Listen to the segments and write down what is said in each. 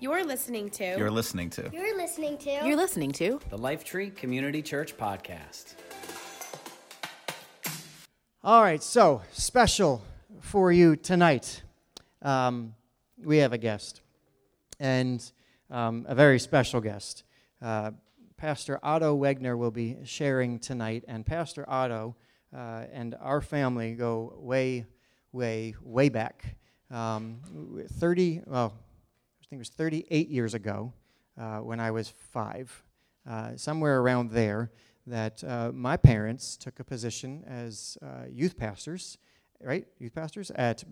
You're listening to. You're listening to. You're listening to. You're listening to the Lifetree Community Church Podcast. All right, so special for you tonight. Um, we have a guest, and um, a very special guest. Uh, Pastor Otto Wegner will be sharing tonight, and Pastor Otto uh, and our family go way, way, way back. Um, 30, well, I think it was 38 years ago uh, when I was five, uh, somewhere around there, that uh, my parents took a position as uh, youth pastors, right? Youth pastors at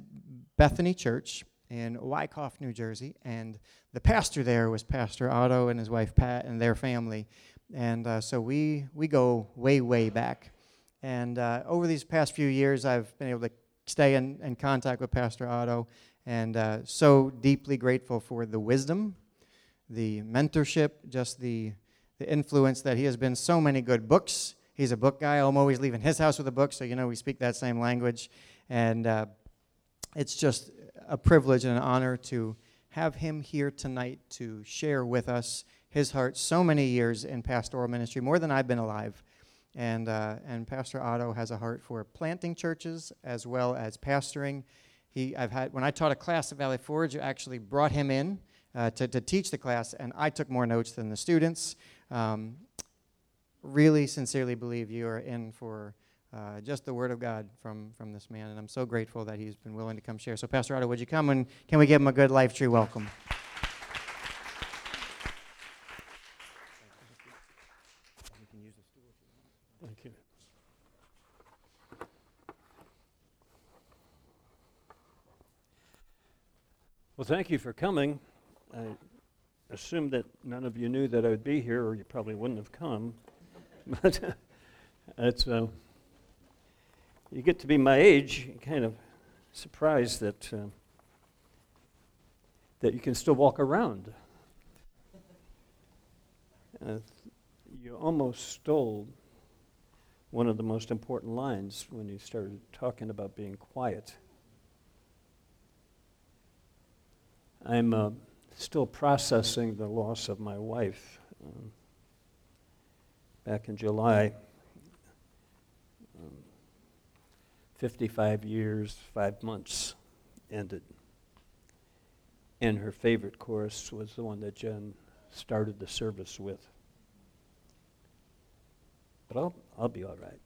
Bethany Church in Wyckoff, New Jersey, and the pastor there was Pastor Otto and his wife Pat and their family, and uh, so we we go way way back, and over these past few years, I've been able to stay in, in contact with Pastor Otto, and uh, so deeply grateful for the wisdom, the mentorship, just the the influence that he has been so many good books. He's a book guy. I'm always leaving his house with a book, so you know we speak that same language, and uh, it's just a privilege and an honor to have him here tonight to share with us his heart so many years in pastoral ministry, more than I've been alive. And, uh, and Pastor Otto has a heart for planting churches as well as pastoring. He, I've had, when I taught a class at Valley Forge, I actually brought him in uh, to, to teach the class, and I took more notes than the students. Um, really sincerely believe you are in for uh, just the word of God from, from this man. And I'm so grateful that he's been willing to come share. So, Pastor Otto, would you come and can we give him a good Lifetree welcome? Thank you. Well, thank you for coming. I assume that none of you knew that I would be here, or you probably wouldn't have come. But it's. Uh, you get to be my age, kind of surprised that uh, that you can still walk around. Uh, you almost stole one of the most important lines when you started talking about being quiet. I'm uh, still processing the loss of my wife. Um, back in July, 55 years, five months ended. And her favorite chorus was the one that Jen started the service with. But I'll, I'll be all right.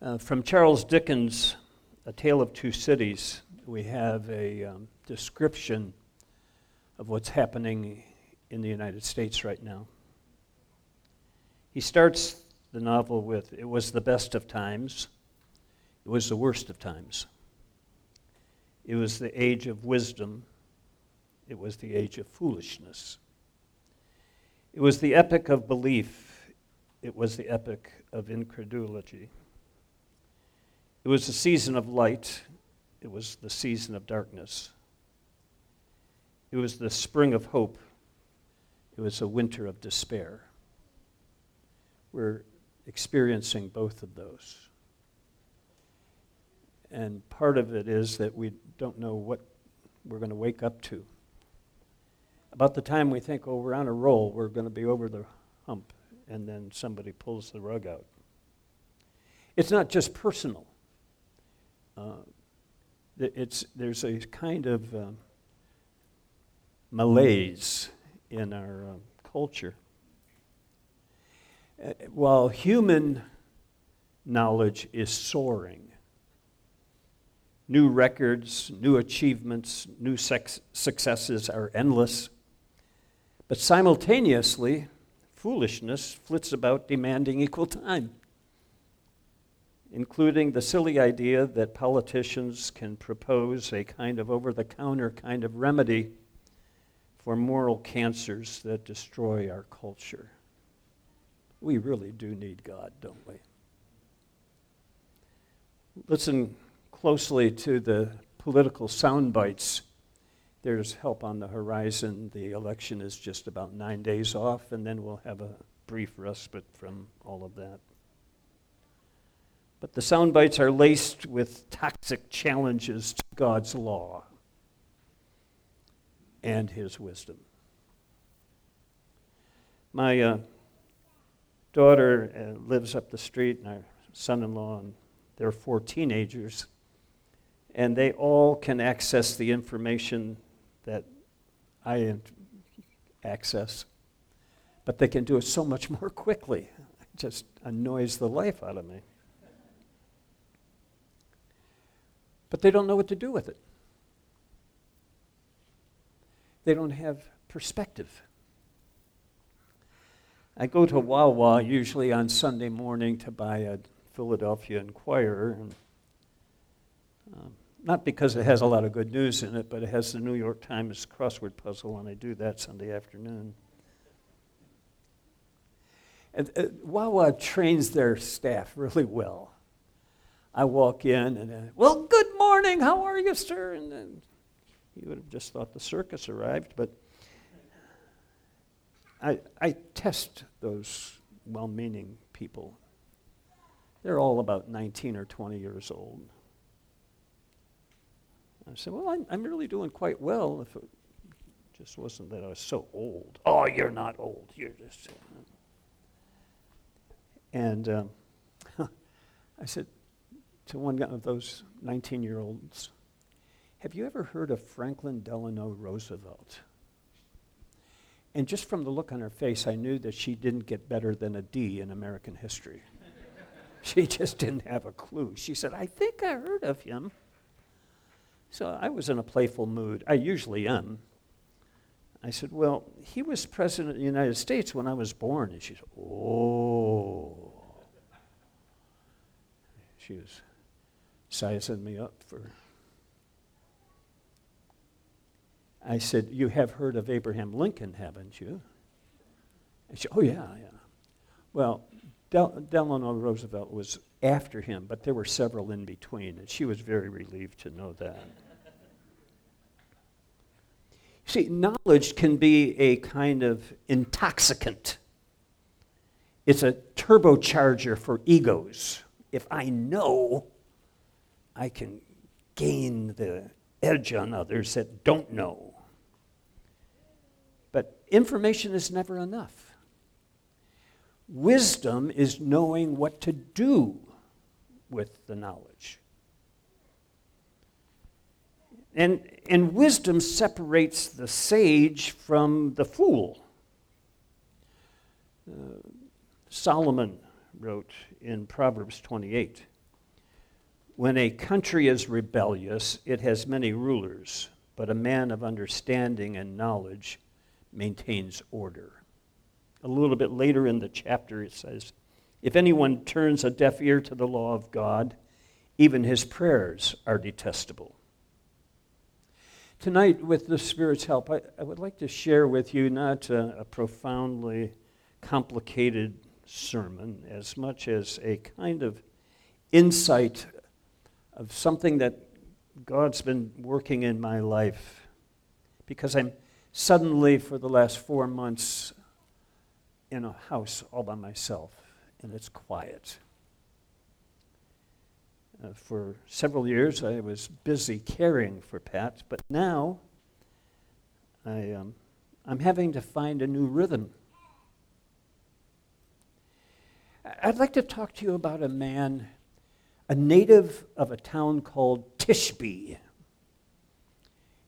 Uh, from Charles Dickens' A Tale of Two Cities, we have a um, description of what's happening in the United States right now. He starts the novel with it was the best of times, it was the worst of times. It was the age of wisdom, it was the age of foolishness. It was the epoch of belief, it was the epoch of incredulity. It was the season of light, it was the season of darkness. It was the spring of hope, it was a winter of despair. We're experiencing both of those. And part of it is that we don't know what we're going to wake up to. About the time we think, oh, we're on a roll, we're going to be over the hump, and then somebody pulls the rug out. It's not just personal. Uh, it's, there's a kind of uh, malaise in our uh, culture uh, while human knowledge is soaring, new records, new achievements, new successes are endless. But simultaneously, foolishness flits about demanding equal time, including the silly idea that politicians can propose a kind of over the counter kind of remedy for moral cancers that destroy our culture we really do need God, don't we? Listen closely to the political sound bites. There's help on the horizon. The election is just about nine days off, and then we'll have a brief respite from all of that. But the sound bites are laced with toxic challenges to God's law. and his wisdom. My uh, daughter uh, lives up the street, and our son in law, and there are four teenagers, and they all can access the information that I access, but they can do it so much more quickly. It just annoys the life out of me. But they don't know what to do with it. They don't have perspective. I go to Wawa usually on Sunday morning to buy a Philadelphia Inquirer. And, um, not because it has a lot of good news in it, but it has the New York Times crossword puzzle, and I do that Sunday afternoon. And, uh, Wawa trains their staff really well. I walk in and, uh, well, morning, how are you, sir? And then you would have just thought the circus arrived, but I, I test those well meaning people. They're all about 19 or 20 years old. I said, Well, I'm, I'm really doing quite well if it just wasn't that I was so old. Oh, you're not old. You're just. And um, I said to one of those 19 year olds, Have you ever heard of Franklin Delano Roosevelt? And just from the look on her face, I knew that she didn't get better than a D in American history. she just didn't have a clue. She said, I think I heard of him. So I was in a playful mood. I usually am. I said, Well, he was president of the United States when I was born. And she said, Oh. She was sizing me up for. I said, You have heard of Abraham Lincoln, haven't you? And she, Oh, yeah, yeah. Well, Del- Delano Roosevelt was after him, but there were several in between, and she was very relieved to know that. See, knowledge can be a kind of intoxicant. It's a turbocharger for egos. If I know, I can gain the edge on others that don't know. But information is never enough. Wisdom is knowing what to do with the knowledge. And, and wisdom separates the sage from the fool. Uh, Solomon wrote in Proverbs 28 When a country is rebellious, it has many rulers, but a man of understanding and knowledge maintains order. A little bit later in the chapter, it says, If anyone turns a deaf ear to the law of God, even his prayers are detestable. Tonight, with the Spirit's help, I, I would like to share with you not a, a profoundly complicated sermon as much as a kind of insight of something that God's been working in my life. Because I'm suddenly, for the last four months, in a house all by myself, and it's quiet. Uh, for several years, I was busy caring for Pat, but now I, um, I'm having to find a new rhythm. I'd like to talk to you about a man, a native of a town called Tishbe.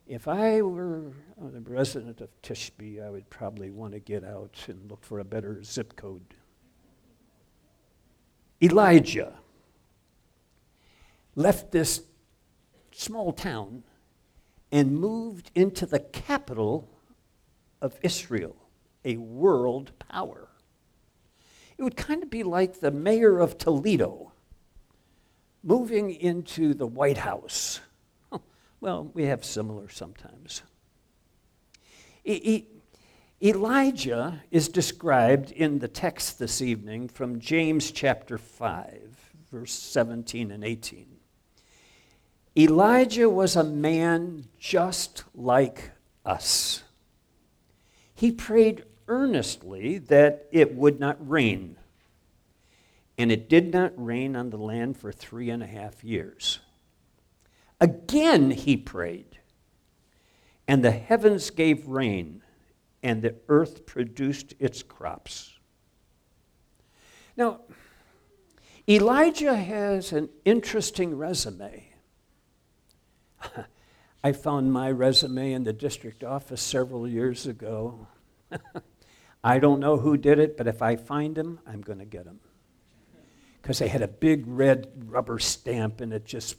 If I were oh, the resident of Tishbe, I would probably want to get out and look for a better zip code. Elijah left this small town and moved into the capital of Israel, a world power. It would kind of be like the mayor of Toledo moving into the White House. Well, we have similar sometimes. Elijah is described in the text this evening from James chapter 5, verse 17 and 18. Elijah was a man just like us. He prayed earnestly that it would not rain. And it did not rain on the land for three and a half years. Again, he prayed, and the heavens gave rain, and the earth produced its crops. Now, Elijah has an interesting resume. I found my resume in the district office several years ago. I don't know who did it, but if I find him, I'm going to get him. Because they had a big red rubber stamp and it just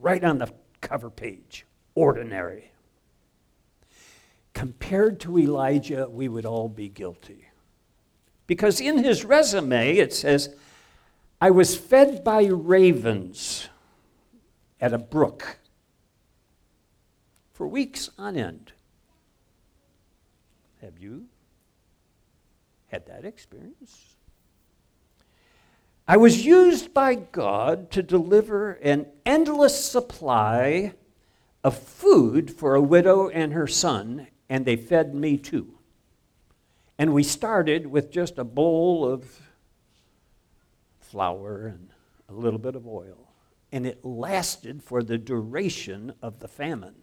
right on the cover page ordinary. Compared to Elijah, we would all be guilty. Because in his resume, it says, I was fed by ravens at a brook for weeks on end. Have you had that experience? I was used by God to deliver an endless supply of food for a widow and her son, and they fed me too. And we started with just a bowl of flour and a little bit of oil. And it lasted for the duration of the famine.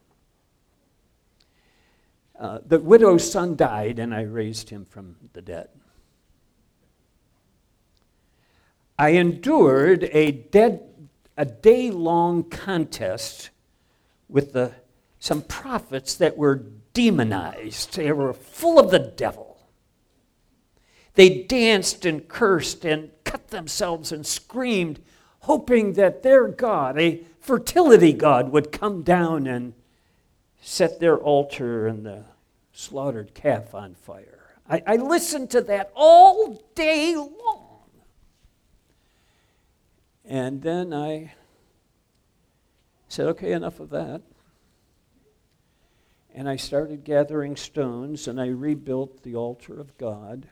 Uh, the widow's son died, and I raised him from the dead. I endured a, dead, a day long contest with the, some prophets that were demonized. They were full of the devil. They danced and cursed and cut themselves and screamed, hoping that their God, a fertility God, would come down and set their altar and the slaughtered calf on fire. I, I listened to that all day long. And then I said, okay, enough of that. And I started gathering stones and I rebuilt the altar of God.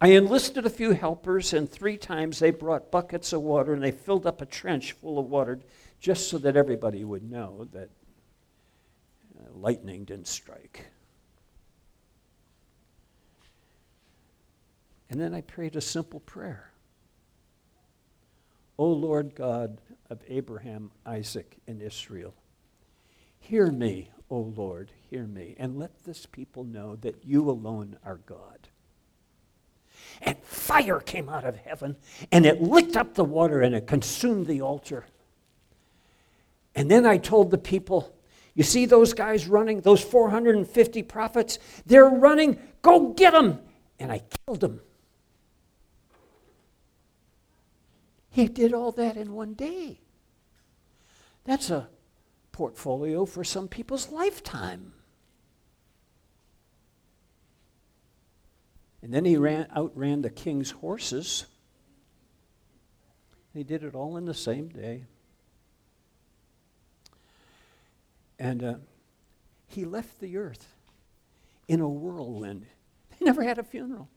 I enlisted a few helpers, and three times they brought buckets of water and they filled up a trench full of water just so that everybody would know that uh, lightning didn't strike. And then I prayed a simple prayer. O Lord God of Abraham, Isaac, and Israel, hear me, O Lord, hear me, and let this people know that you alone are God. And fire came out of heaven, and it licked up the water, and it consumed the altar. And then I told the people, You see those guys running, those 450 prophets? They're running. Go get them. And I killed them. He did all that in one day. That's a portfolio for some people's lifetime. And then he ran, outran the king's horses. He did it all in the same day. And uh, he left the earth in a whirlwind. He never had a funeral.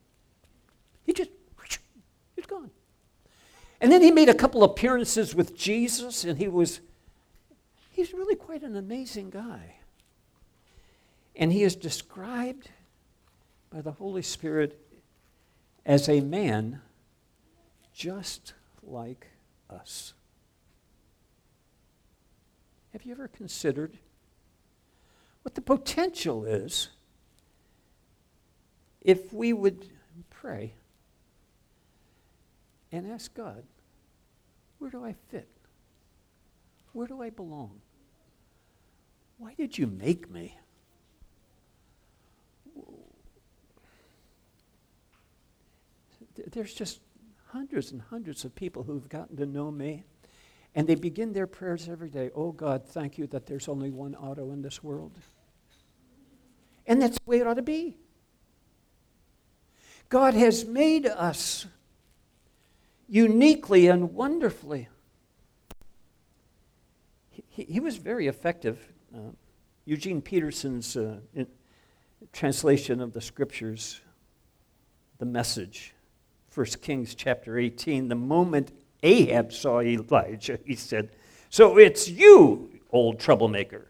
He just, he's gone. And then he made a couple appearances with Jesus, and he was, he's really quite an amazing guy. And he is described by the Holy Spirit as a man just like us. Have you ever considered what the potential is if we would pray and ask God, where do I fit? Where do I belong? Why did you make me? There's just hundreds and hundreds of people who've gotten to know me, and they begin their prayers every day Oh God, thank you that there's only one Otto in this world. And that's the way it ought to be. God has made us uniquely and wonderfully. He, he was very effective. Uh, Eugene Peterson's uh, translation of the scriptures, the message, 1 Kings chapter 18, the moment Ahab saw Elijah, he said, So it's you, old troublemaker.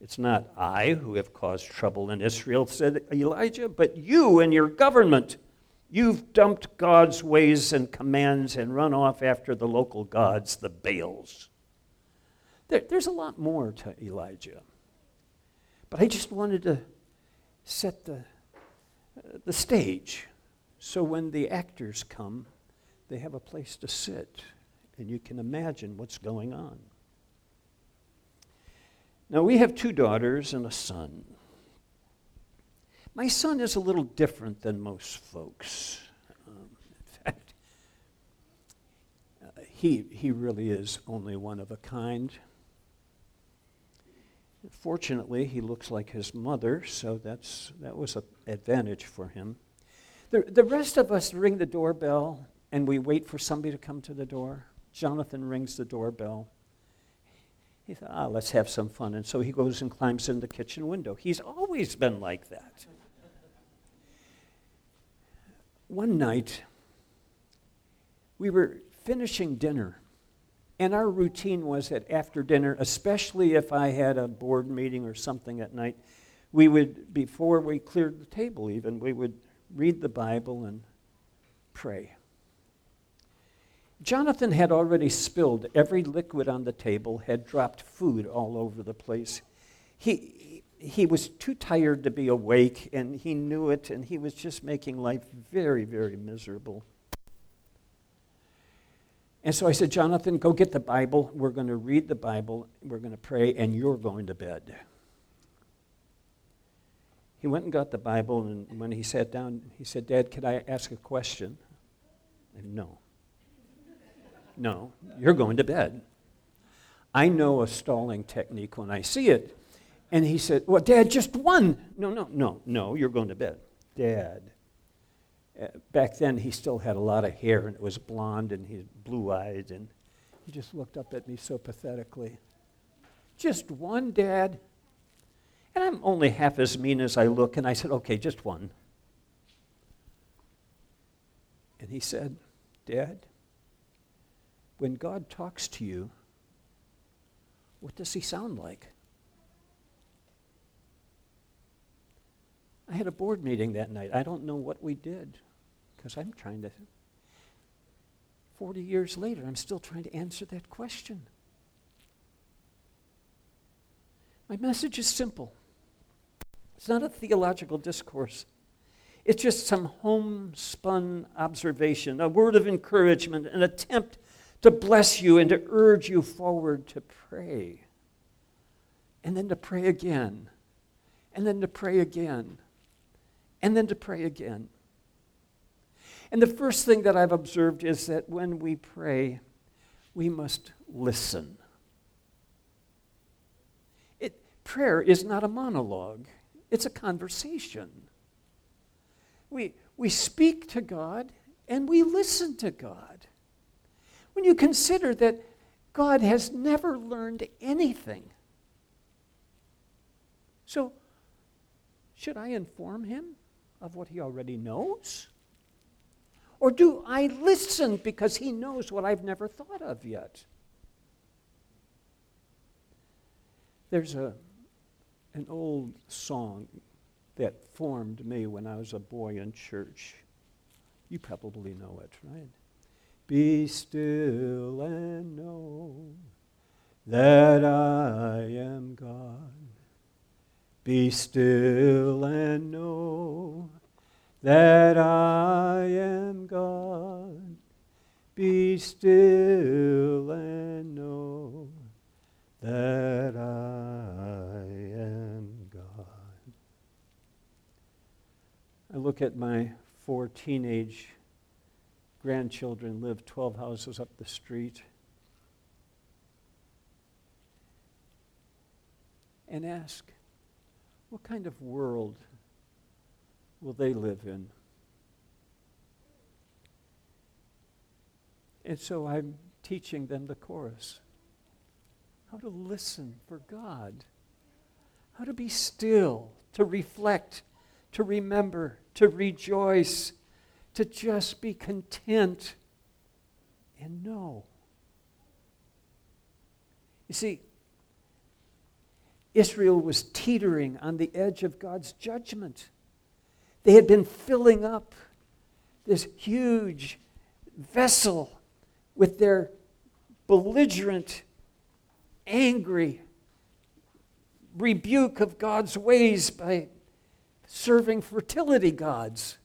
It's not I who have caused trouble in Israel, said Elijah, but you and your government. You've dumped God's ways and commands and run off after the local gods, the Baals. There, there's a lot more to Elijah. But I just wanted to set the, uh, the stage so when the actors come, they have a place to sit and you can imagine what's going on. Now, we have two daughters and a son. My son is a little different than most folks. Um, in fact, uh, he, he really is only one of a kind. Fortunately, he looks like his mother, so that's, that was an advantage for him. The, the rest of us ring the doorbell and we wait for somebody to come to the door. Jonathan rings the doorbell. He thought, ah, let's have some fun. And so he goes and climbs in the kitchen window. He's always been like that. One night, we were finishing dinner, and our routine was that after dinner, especially if I had a board meeting or something at night, we would, before we cleared the table even, we would read the Bible and pray. Jonathan had already spilled every liquid on the table, had dropped food all over the place. He, he was too tired to be awake, and he knew it, and he was just making life very, very miserable. And so I said, Jonathan, go get the Bible. We're going to read the Bible, we're going to pray, and you're going to bed. He went and got the Bible, and when he sat down, he said, Dad, could I ask a question? And no. No, you're going to bed. I know a stalling technique when I see it. And he said, Well, Dad, just one. No, no, no, no, you're going to bed. Dad. Uh, back then, he still had a lot of hair and it was blonde and he had blue eyes. And he just looked up at me so pathetically. Just one, Dad. And I'm only half as mean as I look. And I said, Okay, just one. And he said, Dad, when God talks to you, what does he sound like? I had a board meeting that night. I don't know what we did because I'm trying to. 40 years later, I'm still trying to answer that question. My message is simple it's not a theological discourse. It's just some homespun observation, a word of encouragement, an attempt to bless you and to urge you forward to pray. And then to pray again. And then to pray again. And then to pray again. And the first thing that I've observed is that when we pray, we must listen. It, prayer is not a monologue, it's a conversation. We, we speak to God and we listen to God. When you consider that God has never learned anything. So, should I inform him of what he already knows? Or do I listen because he knows what I've never thought of yet? There's a, an old song that formed me when I was a boy in church. You probably know it, right? Be still and know that I am God. Be still and know that I am God. Be still and know that I am God. I look at my four teenage grandchildren live 12 houses up the street. And ask, what kind of world will they live in? And so I'm teaching them the chorus how to listen for God, how to be still, to reflect, to remember, to rejoice to just be content and know. You see, Israel was teetering on the edge of God's judgment. They had been filling up this huge vessel with their belligerent angry rebuke of God's ways by serving fertility gods.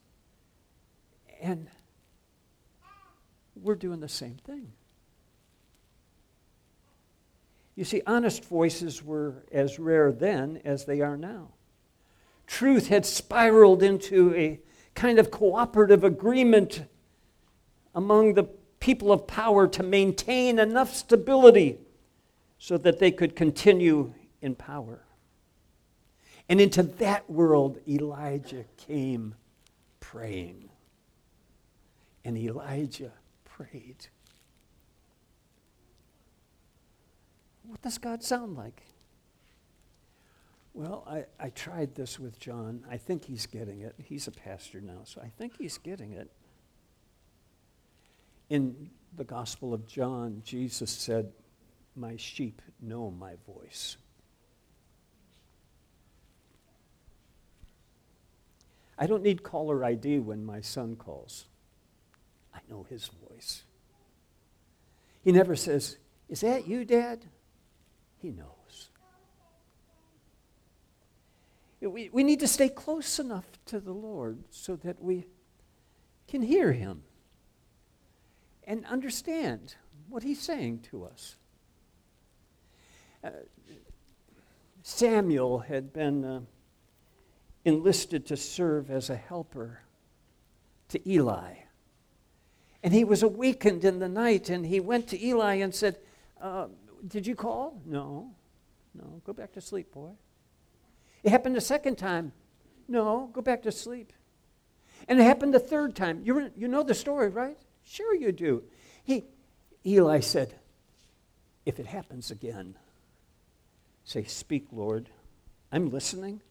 And we're doing the same thing. You see, honest voices were as rare then as they are now. Truth had spiraled into a kind of cooperative agreement among the people of power to maintain enough stability so that they could continue in power. And into that world, Elijah came praying. And Elijah prayed. What does God sound like? Well, I, I tried this with John. I think he's getting it. He's a pastor now, so I think he's getting it. In the Gospel of John, Jesus said, My sheep know my voice. I don't need caller ID when my son calls. I know his voice. He never says, Is that you, Dad? He knows. We, we need to stay close enough to the Lord so that we can hear Him and understand what He's saying to us. Uh, Samuel had been. Uh, enlisted to serve as a helper to Eli. And he was awakened in the night and he went to Eli and said, uh, Did you call? No. No. Go back to sleep, boy. It happened a second time. No. Go back to sleep. And it happened the third time. you you know the story, right? Sure you do. He, Eli said, If it happens again, say, Speak, Lord. I'm listening.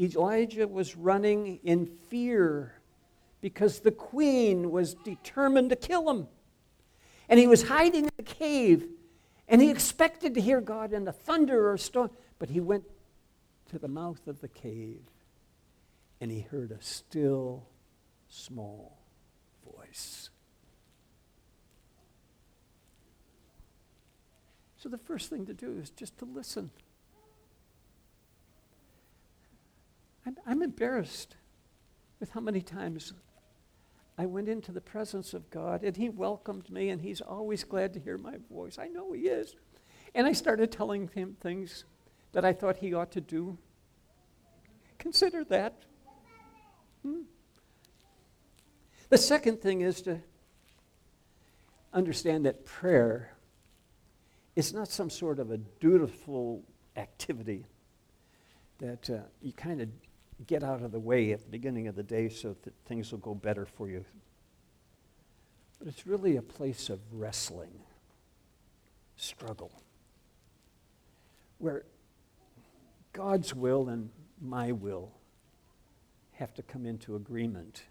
Elijah was running in fear because the queen was determined to kill him. And he was hiding in a cave, and he expected to hear God in the thunder or storm, but he went to the mouth of the cave, and he heard a still, small voice. So the first thing to do is just to listen. I'm, I'm embarrassed with how many times I went into the presence of God and He welcomed me and He's always glad to hear my voice. I know He is. And I started telling Him things that I thought He ought to do. Consider that. Hmm? The second thing is to understand that prayer is not some sort of a dutiful activity that uh, you kind of get out of the way at the beginning of the day so that things will go better for you. But it's really a place of wrestling, struggle, where God's will and my will have to come into agreement.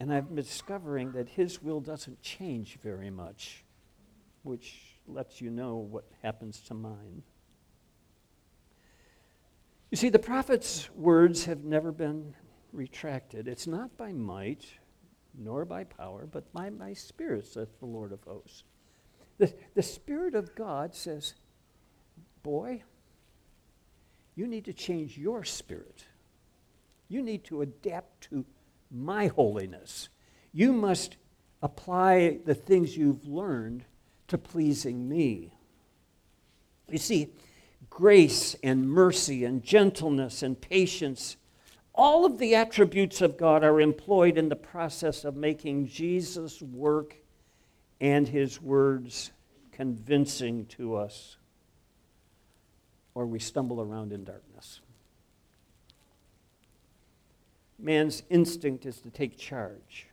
And I'm discovering that His will doesn't change very much, which lets you know what happens to mine. You see, the prophet's words have never been retracted. It's not by might nor by power, but by my spirit, saith the Lord of hosts. The, the Spirit of God says, Boy, you need to change your spirit. You need to adapt to my holiness. You must apply the things you've learned to pleasing me. You see, grace and mercy and gentleness and patience. All of the attributes of God are employed in the process of making Jesus' work and his words convincing to us, or we stumble around in darkness. Man's instinct is to take charge,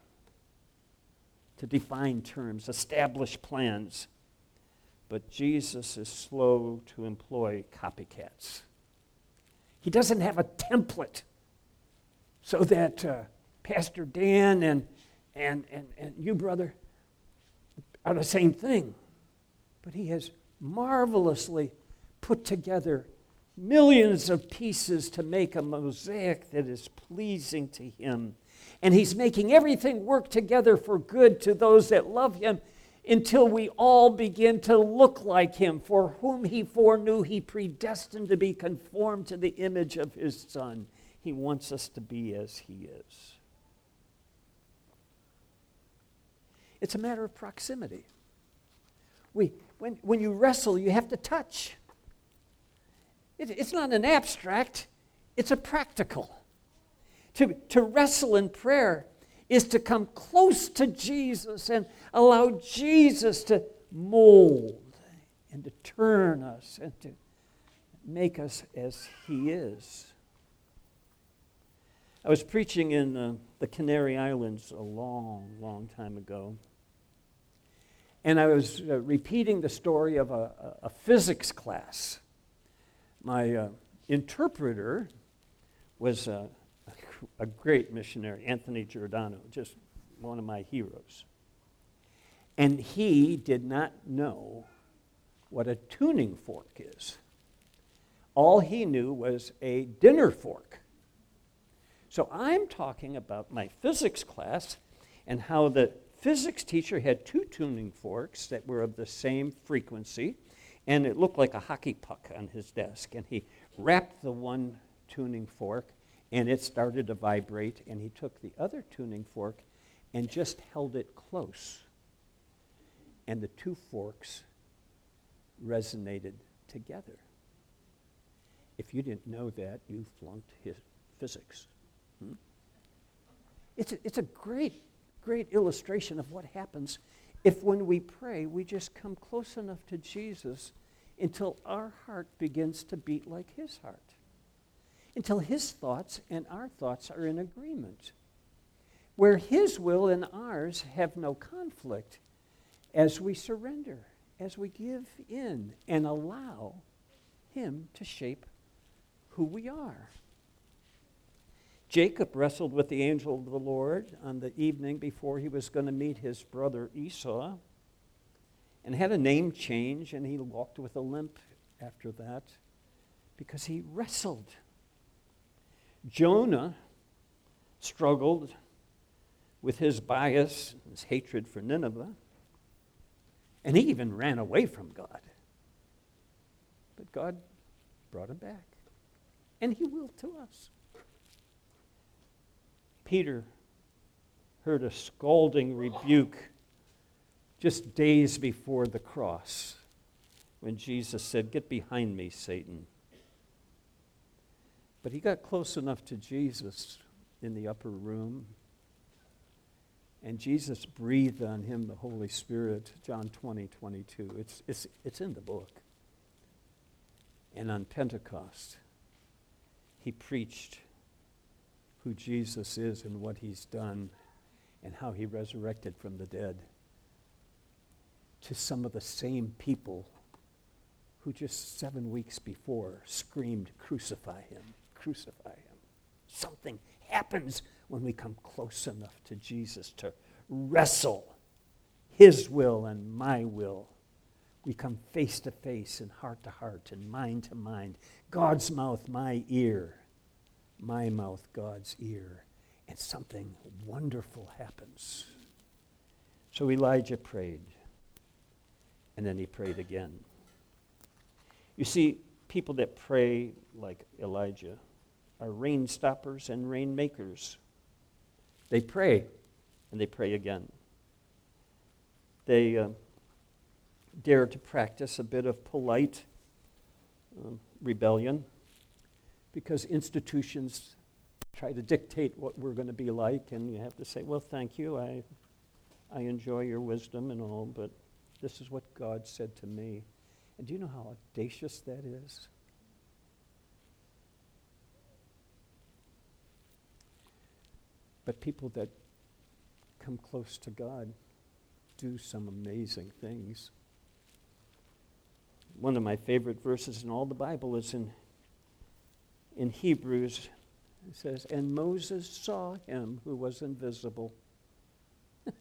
to define terms, establish plans but Jesus is slow to employ copycats. He doesn't have a template so that uh, Pastor Dan and, and, and, and you, brother, are the same thing. But he has marvelously put together millions of pieces to make a mosaic that is pleasing to him. And He's making everything work together for good to those that love Him until we all begin to look like Him, for whom He foreknew, He predestined to be conformed to the image of His Son. He wants us to be as He is. It's a matter of proximity. We, when, when you wrestle, you have to touch. It, it's not an abstract, it's a practical. To, to wrestle in prayer is to come close to Jesus and allow Jesus to mold and to turn us and to make us as He is. I was preaching in uh, the Canary Islands a long, long time ago. And I was uh, repeating the story of a, a, physics class. My uh, interpreter was uh, a great missionary, Anthony Giordano, just one of my heroes. And he did not know what a tuning fork is. All he knew was a dinner fork. So I'm talking about my physics class and how the physics teacher had two tuning forks that were of the same frequency, and it looked like a hockey puck on his desk. And he rapped the one tuning fork and it started to vibrate, and he took the other tuning fork and just held it close. And the two forks resonated together. If you didn't know that, you flunked his physics. Hmm? It's, a, it's a great, great illustration of what happens if, when we pray, we just come close enough to Jesus until our heart begins to beat like his heart until his thoughts and our thoughts are in agreement, where his will and ours have no conflict as we surrender, as we give in and allow him to shape who we are. Jacob wrestled with the angel of the Lord on the evening before he was going to meet his brother Esau and had a name change, and he walked with a limp after that because he wrestled Jonah struggled with his bias, his hatred for Nineveh, and he even ran away from God. But God brought him back, and he will to us. Peter heard a scalding rebuke just days before the cross when Jesus said, Get behind me, Satan. But he got close enough to Jesus in the upper room. And Jesus breathed on him the Holy Spirit, John 20, 22. It's, it's, it's in the book. And on Pentecost, he preached who Jesus is and what he's done and how he resurrected from the dead to some of the same people who just seven weeks before screamed, Crucify him crucify him. Something happens when we come close enough to Jesus to wrestle his will and my will. We come face to face and heart to heart and mind to mind. God's mouth, my ear. My mouth, God's ear. And something wonderful happens. So Elijah prayed. And then he prayed again. You see, people that pray like Elijah are rain stoppers and rain makers. They pray and they pray again. They uh, dare to practice a bit of polite um, rebellion because institutions try to dictate what we're going to be like, and you have to say, Well, thank you. I, I enjoy your wisdom and all, but this is what God said to me. And do you know how audacious that is? But people that come close to God do some amazing things. One of my favorite verses in all the Bible is in, in Hebrews. It says, And Moses saw him who was invisible.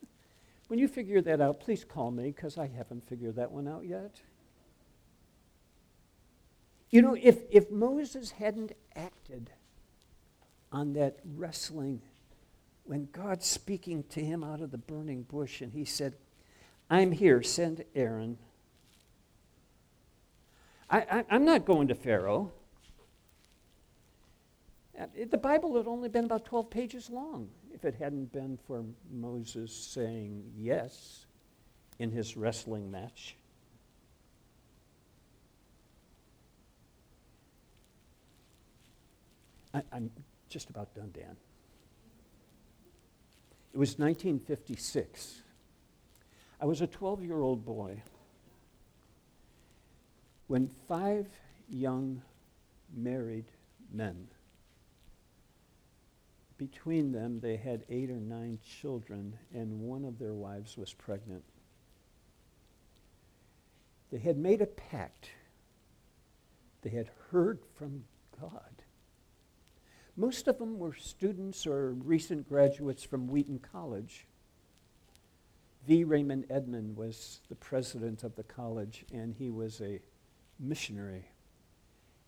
when you figure that out, please call me because I haven't figured that one out yet. You know, if, if Moses hadn't acted on that wrestling when God's speaking to him out of the burning bush, and he said, I'm here, send Aaron. I, am not going to Pharaoh. Uh, the Bible had only been about 12 pages long if it hadn't been for Moses saying yes in his wrestling match. I, I'm just about done, Dan. It was 1956. I was a 12 year old boy when five young married men, between them, they had eight or nine children, and one of their wives was pregnant. They had made a pact. They had heard from God. Most of them were students or recent graduates from Wheaton College. V. Raymond Edman was the president of the college, and he was a missionary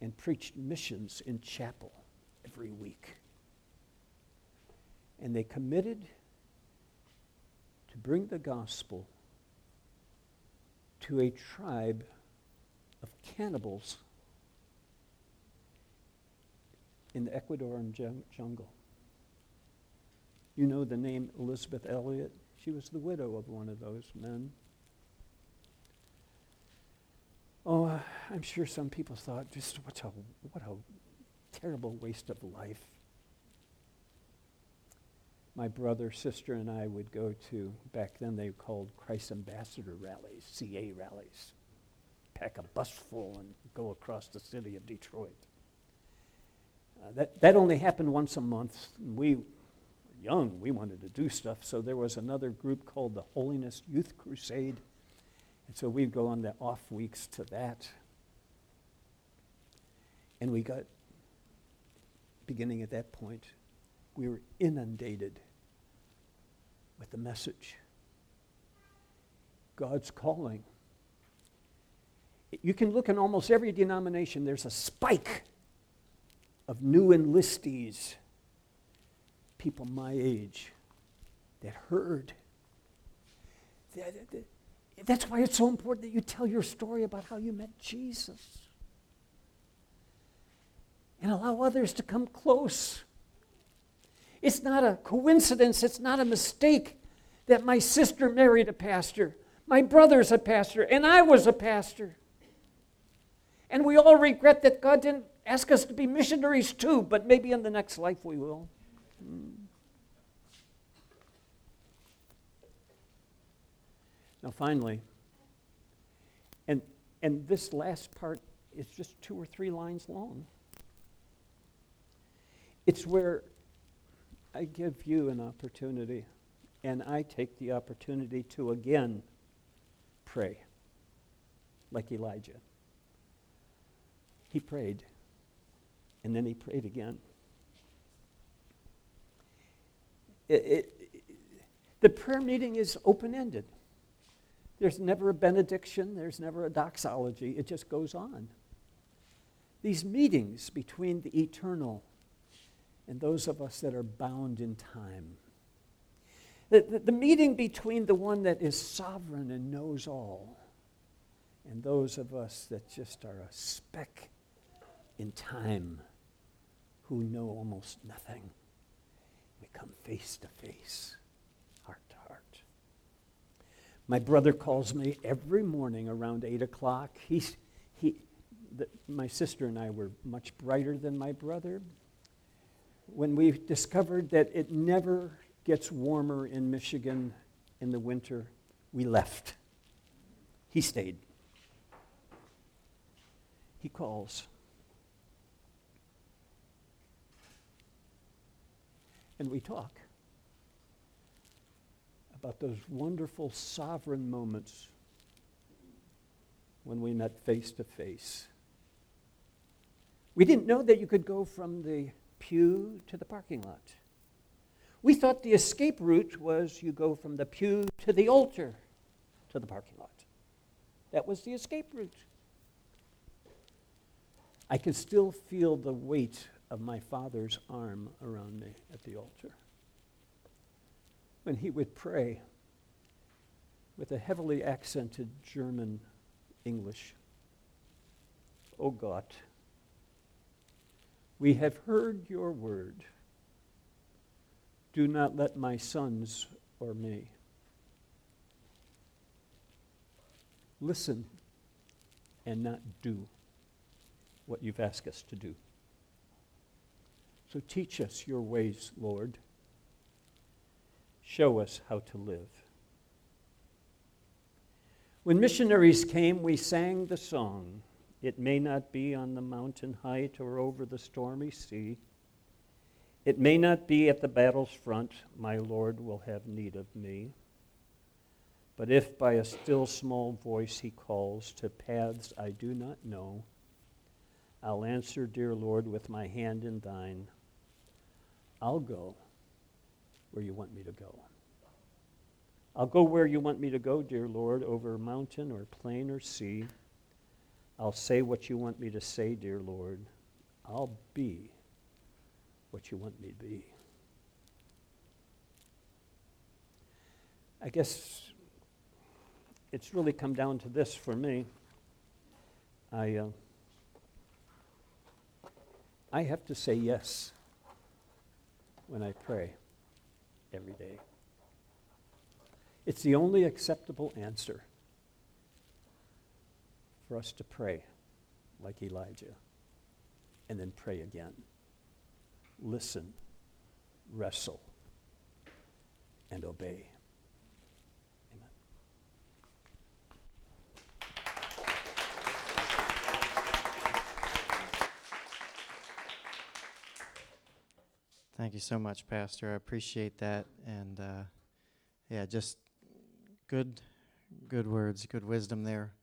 and preached missions in chapel every week. And they committed to bring the gospel to a tribe of cannibals in the Ecuadorian jungle. You know the name Elisabeth Elliot? She was the widow of one of those men. Oh, uh, I'm sure some people thought, just what a, what a terrible waste of life. My brother, sister, and I would go to, back then they called Christ Ambassador rallies, CA rallies. Pack a bus full and go across the city of Detroit. Uh, that, that only happened once a month. We were young, we wanted to do stuff, so there was another group called the Holiness Youth Crusade. And so we'd go on the off weeks to that. And we got, beginning at that point, we were inundated with the message God's calling. You can look in almost every denomination, there's a spike of new enlistees, people my age, that heard. That's why it's so important that you tell your story about how you met Jesus and allow others to come close. It's not a coincidence, it's not a mistake that my sister married a pastor, my brother's a pastor, and I was a pastor. And we all regret that God didn't ask us to be missionaries too, but maybe in the next life we will. Hmm. Now, finally, and, and this last part is just two or three lines long. It's where I give you an opportunity, and I take the opportunity to again pray like Elijah. He prayed. And then he prayed again. It, it, the prayer meeting is open ended. There's never a benediction, there's never a doxology, it just goes on. These meetings between the eternal and those of us that are bound in time. The, the, the, meeting between the one that is sovereign and knows all and those of us that just are a speck in time who know almost nothing. We come face to face, heart to heart. My brother calls me every morning around 8 o'clock. He's, he, the, my sister and I were much brighter than my brother. When we discovered that it never gets warmer in Michigan in the winter, we left. He stayed. He calls. And we talk about those wonderful sovereign moments when we met face to face. We didn't know that you could go from the pew to the parking lot. We thought the escape route was you go from the pew to the altar to the parking lot. That was the escape route. I can still feel the weight of my father's arm around me at the altar. when he would pray with a heavily accented German English. O oh God, we have heard your word. Do not let my sons or me listen and not do what you've asked us to do. So teach us your ways, Lord. Show us how to live. When missionaries came, we sang the song. It may not be on the mountain height or over the stormy sea. It may not be at the battle's front, my Lord will have need of me. But if by a still small voice he calls to paths I do not know, I'll answer, Dear Lord, with my hand in thine. I'll go where you want me to go. I'll go where you want me to go, dear Lord, over mountain or plain or sea. I'll say what you want me to say, dear Lord. I'll be what you want me to be. I guess it's really come down to this for me. I, uh, I have to say yes when I pray every day. It's the only acceptable answer for us to pray like Elijah and then pray again. Listen, wrestle, and obey. Thank you so much, Pastor. I appreciate that. And uh, yeah, just good, good words, good wisdom there.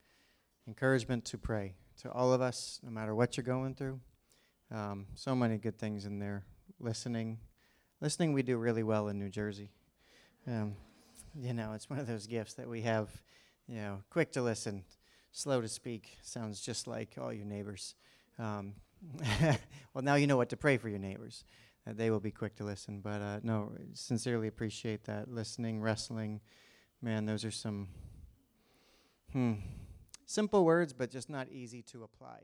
Encouragement to pray to all of us, no matter what you're going through. Um, so many good things in there. Listening, listening, we do really well in New Jersey. Um, you know, it's one of those gifts that we have. You know, quick to listen, slow to speak. Sounds just like all your neighbors. Um, well, now you know what to pray for your neighbors that they will be quick to listen. But uh, no, sincerely appreciate that. Listening, wrestling, man, those are some hmm, simple words, but just not easy to apply.